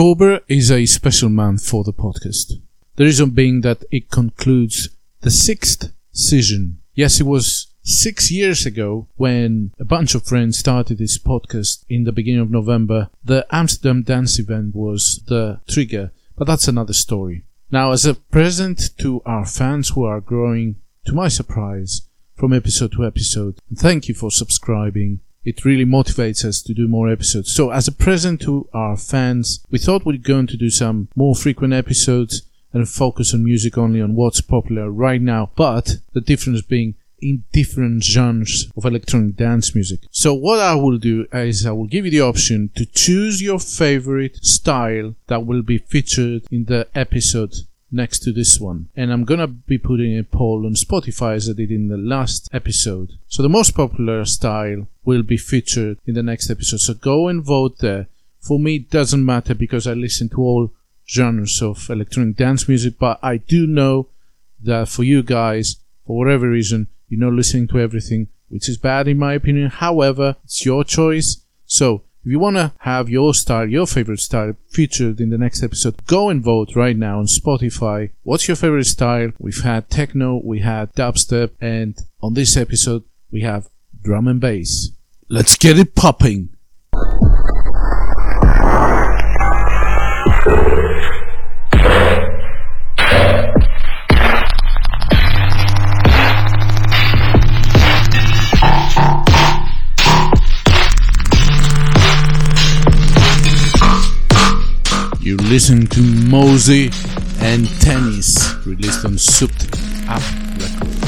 October is a special month for the podcast. The reason being that it concludes the sixth season. Yes, it was six years ago when a bunch of friends started this podcast in the beginning of November. The Amsterdam dance event was the trigger, but that's another story. Now, as a present to our fans who are growing, to my surprise, from episode to episode, thank you for subscribing. It really motivates us to do more episodes. So, as a present to our fans, we thought we're going to do some more frequent episodes and focus on music only on what's popular right now. But the difference being in different genres of electronic dance music. So what I will do is I will give you the option to choose your favorite style that will be featured in the episode next to this one. And I'm gonna be putting a poll on Spotify as I did in the last episode. So the most popular style will be featured in the next episode. So go and vote there. For me, it doesn't matter because I listen to all genres of electronic dance music, but I do know that for you guys, for whatever reason, you're not listening to everything, which is bad in my opinion. However, it's your choice. So if you want to have your style, your favorite style featured in the next episode, go and vote right now on Spotify. What's your favorite style? We've had techno, we had dubstep, and on this episode, we have drum and bass. Let's get it popping! Listen to Mozey and Tennis, released on Souped Up Records.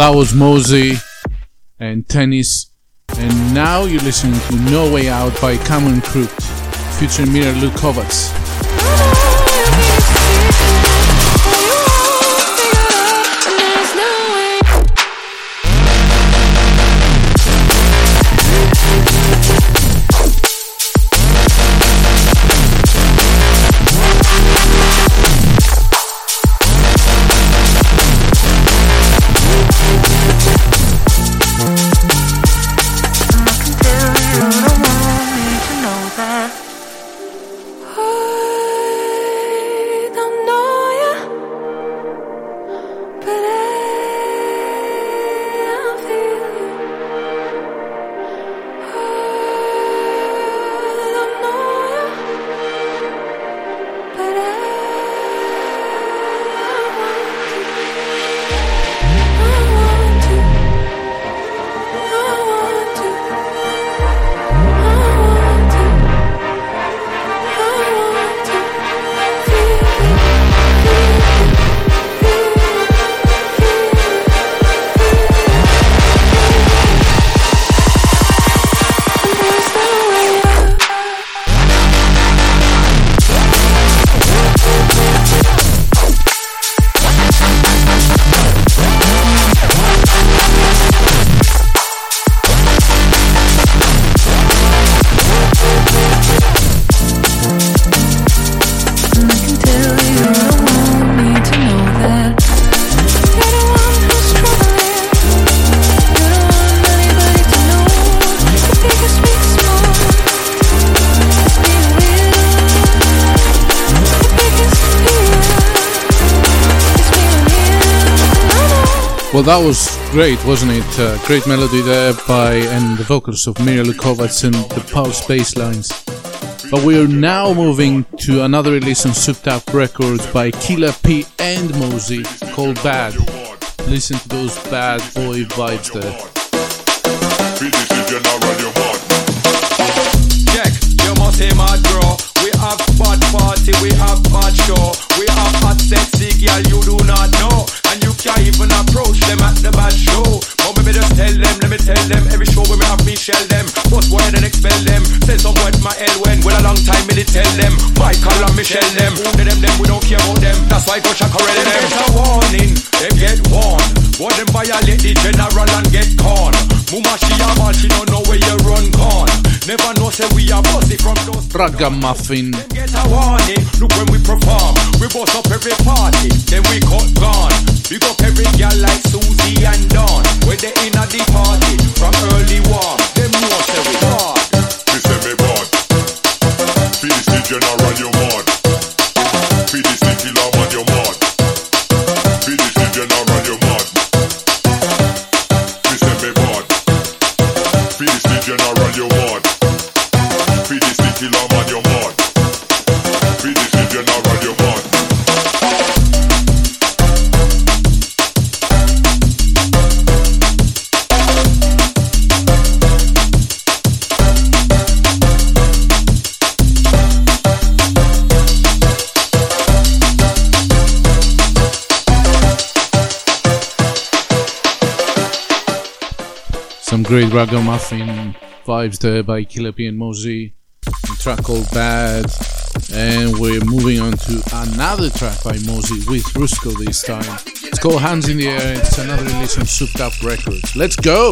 That was Mozey and Tennis. And now you're listening to No Way Out by Camo & Krooked, featuring Mira Luke Well, that was great, wasn't it? Uh, great melody there by and the vocals of Mira Lu Kovacs and the pulse bass lines. But we are now moving to another release on Souped Up Records by Killa P and Mozey called Bad. Listen to those bad boy vibes there. Check, you must say mad bro. We have bad party, we have bad show. We have hot sexy girl you do not know. And you can't even approach them at the bad show. But maybe just tell them, let me tell them. Every show we have me shell them. Bust word and expel them. Say some word my L when. Well, a long time me tell them. Michael and Michelle them. Who them, them, we don't care about them. That's why go check them. Get a warning, they get warned. Boy, them violate the general and get caught. Muma she a man, she don't know where you run gone. Never know say we are bossy from those Ragamuffin. Get a warning, look when we perform We bust up every party, then we cut gone Big up every girl like Susie and Dawn Where they in at the party, from early warm Them know say we hard Me say me bad. Feed this the general you mad. Great ragamuffin vibes there by Killa P and. A track called Bad. And we're moving on to another track by Mozey with Rusko this time. It's called Hands in the Air. It's another release on Souped Up Records. Let's go!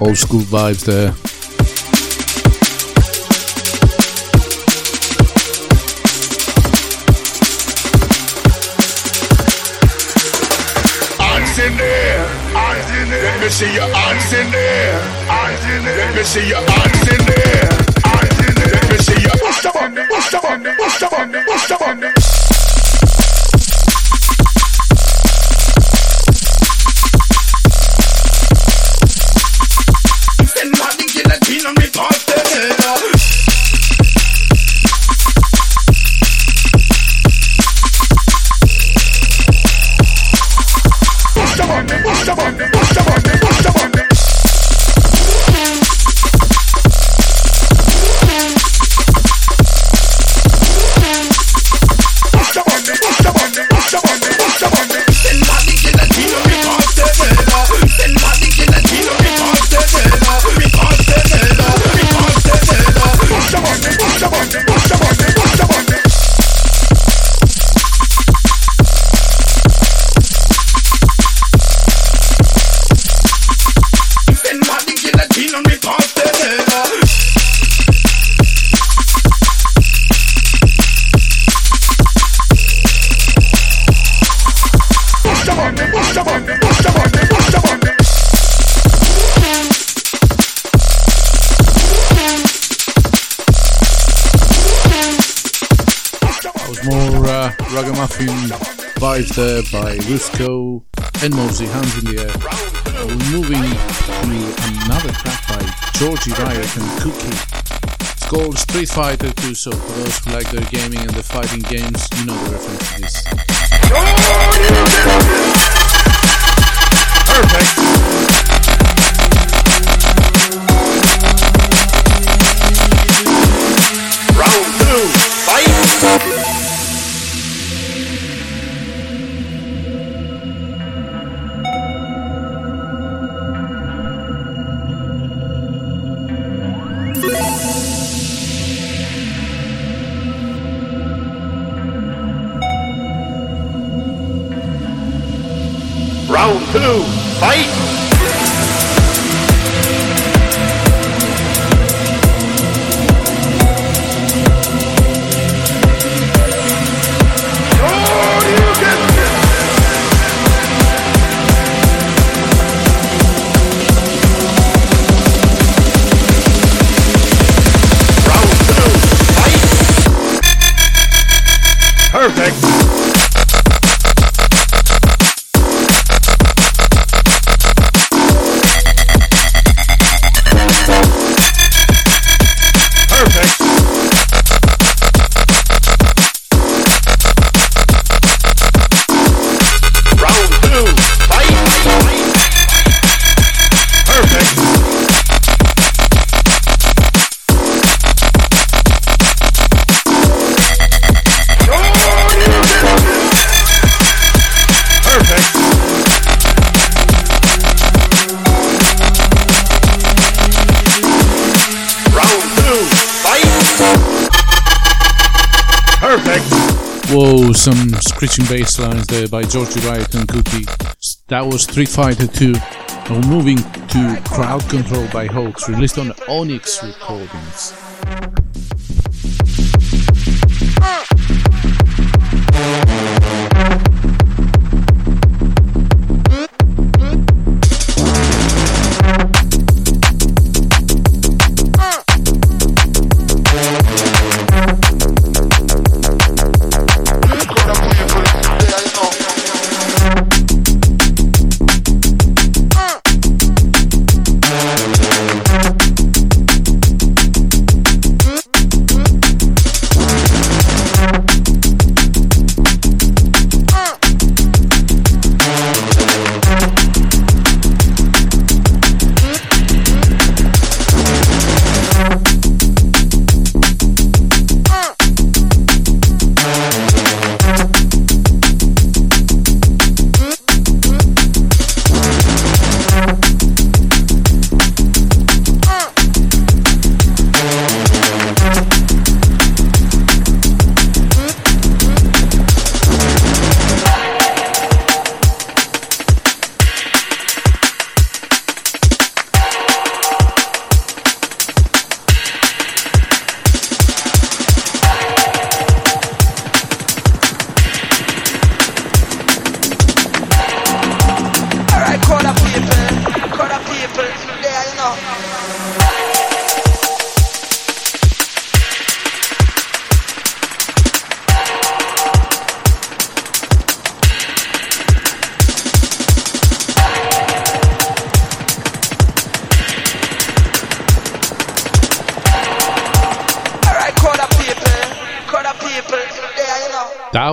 Old school vibes there. Me see your hands in in there. Let me see your hands in in there. Let me see your hands in there, hands there by Rusko and Mozey, Hands in the Air. We're moving to another track by Georgie Riot and Gouki. It's called Street Fighter 2, so for those who like their gaming and the fighting games, you know the reference to this. Some screeching bass lines there by Georgie Riot and Gouki. That was Street Fighter 2. Now moving to Crowd Control by Hoax, released on Onyx Recordings.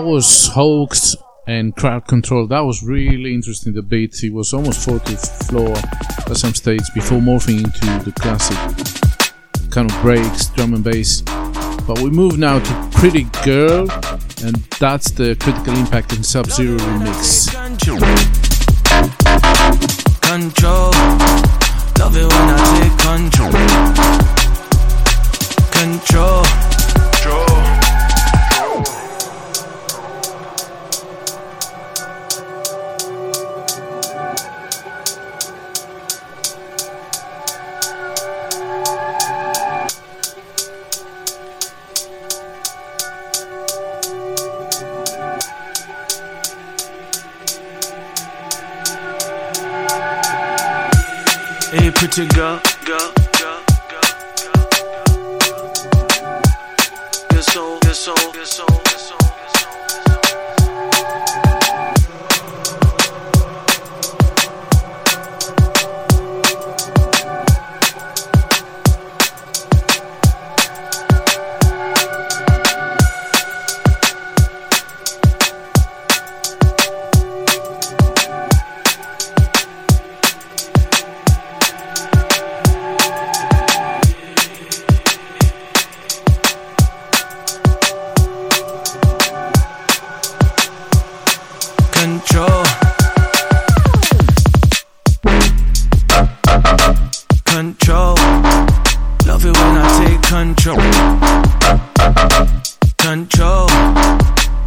That was hoaxed and Crowd Control. That was really interesting. The beat, he was almost four-to-the-floor at some stage before morphing into the classic kind of breaks, drum and bass. But we move now to Pretty Girl, and that's the Critical Impact and Sub Zero remix. Control.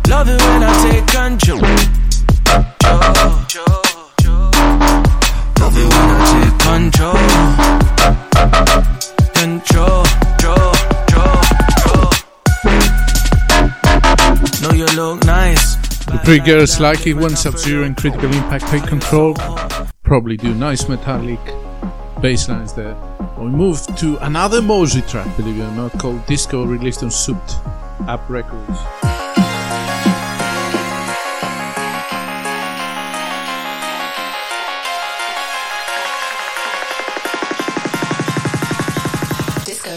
Love it when I take control. Love it when I take control. Control. Know you look nice. The Pretty Girls like it when Sub Zero and Critical Impact take control. Probably do nice metallic bass lines there. We move to another Mozey track, believe it or not, called Disco, released on Souped Up Records. Disco.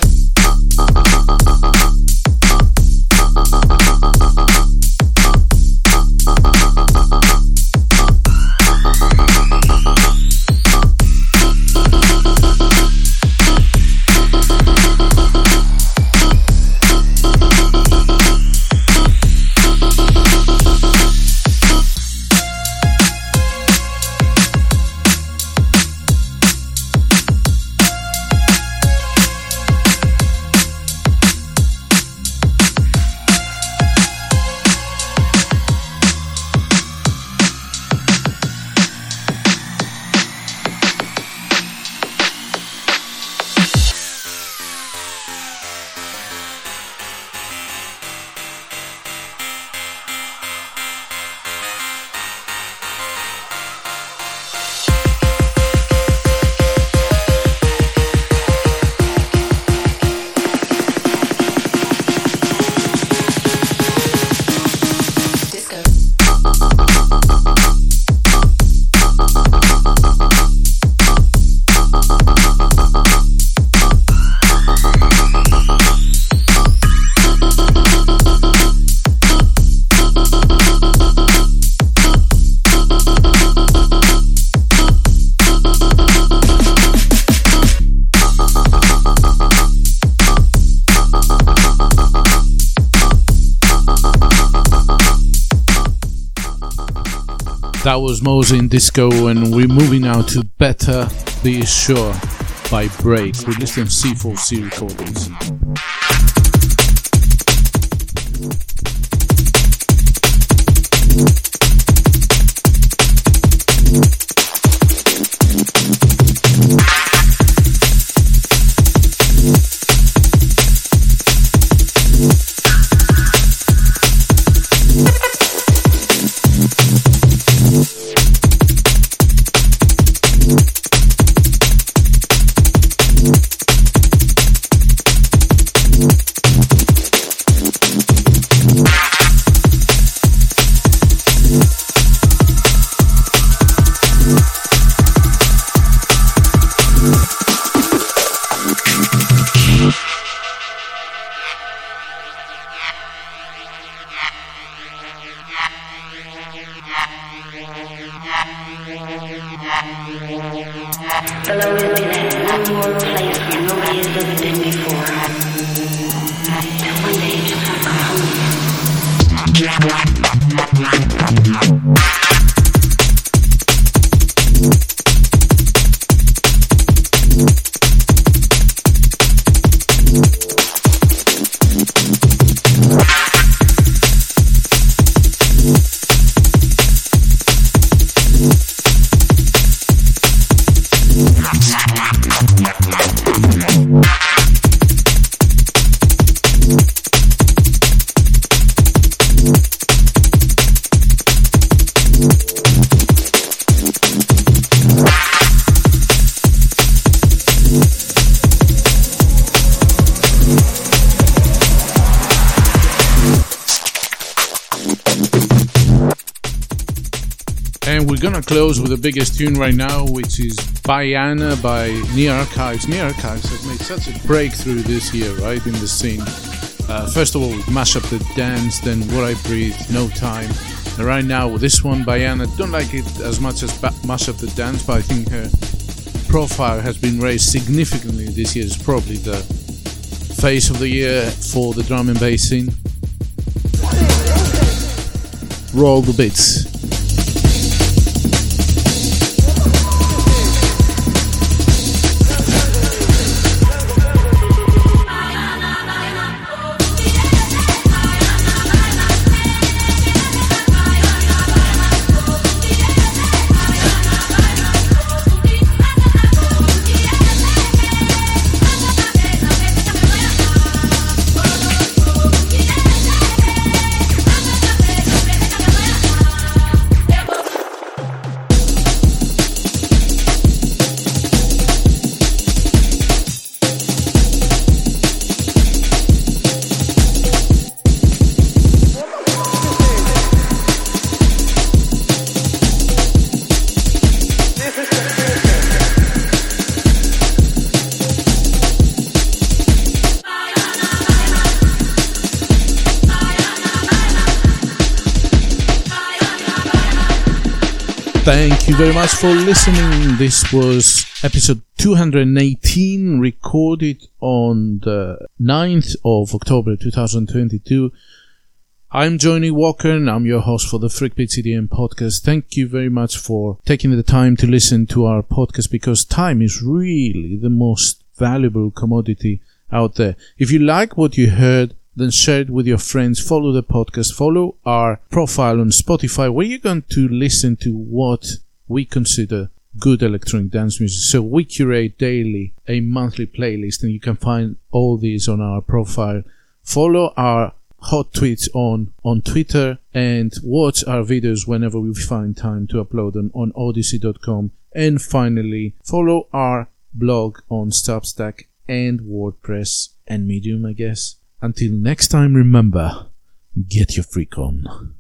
That was Mozey in Disco, and we're moving now to Better Be Sure by Break, released on C4C Recordings. More place where nobody has ever been before. Gonna close with the biggest tune right now, which is Baianá by Nia Archives. Nia Archives have made such a breakthrough this year, right, in the scene. Uh, first of all, Mash Up the Dance, then What I Breathe, No Time. And right now, with this one, Baianá, don't like it as much as ba- Mash Up the Dance, but I think her profile has been raised significantly this year. It's probably the face of the year for the drum and bass scene. Roll the beats. Thank you very much for listening. This was episode 218, recorded on the 9th of October 2022. I'm Johnny Walker and I'm your host for the Freakbeats EDM podcast. Thank you very much for taking the time to listen to our podcast because time is really the most valuable commodity out there. If you like what you heard, then share it with your friends. Follow the podcast. Follow our profile on Spotify where you're going to listen to what we consider good electronic dance music. So we curate daily a monthly playlist and you can find all these on our profile. Follow our hot tweets on, on Twitter and watch our videos whenever we find time to upload them on odysee.com. And finally, follow our blog on Substack and WordPress and Medium, I guess. Until next time, remember, get your freak on.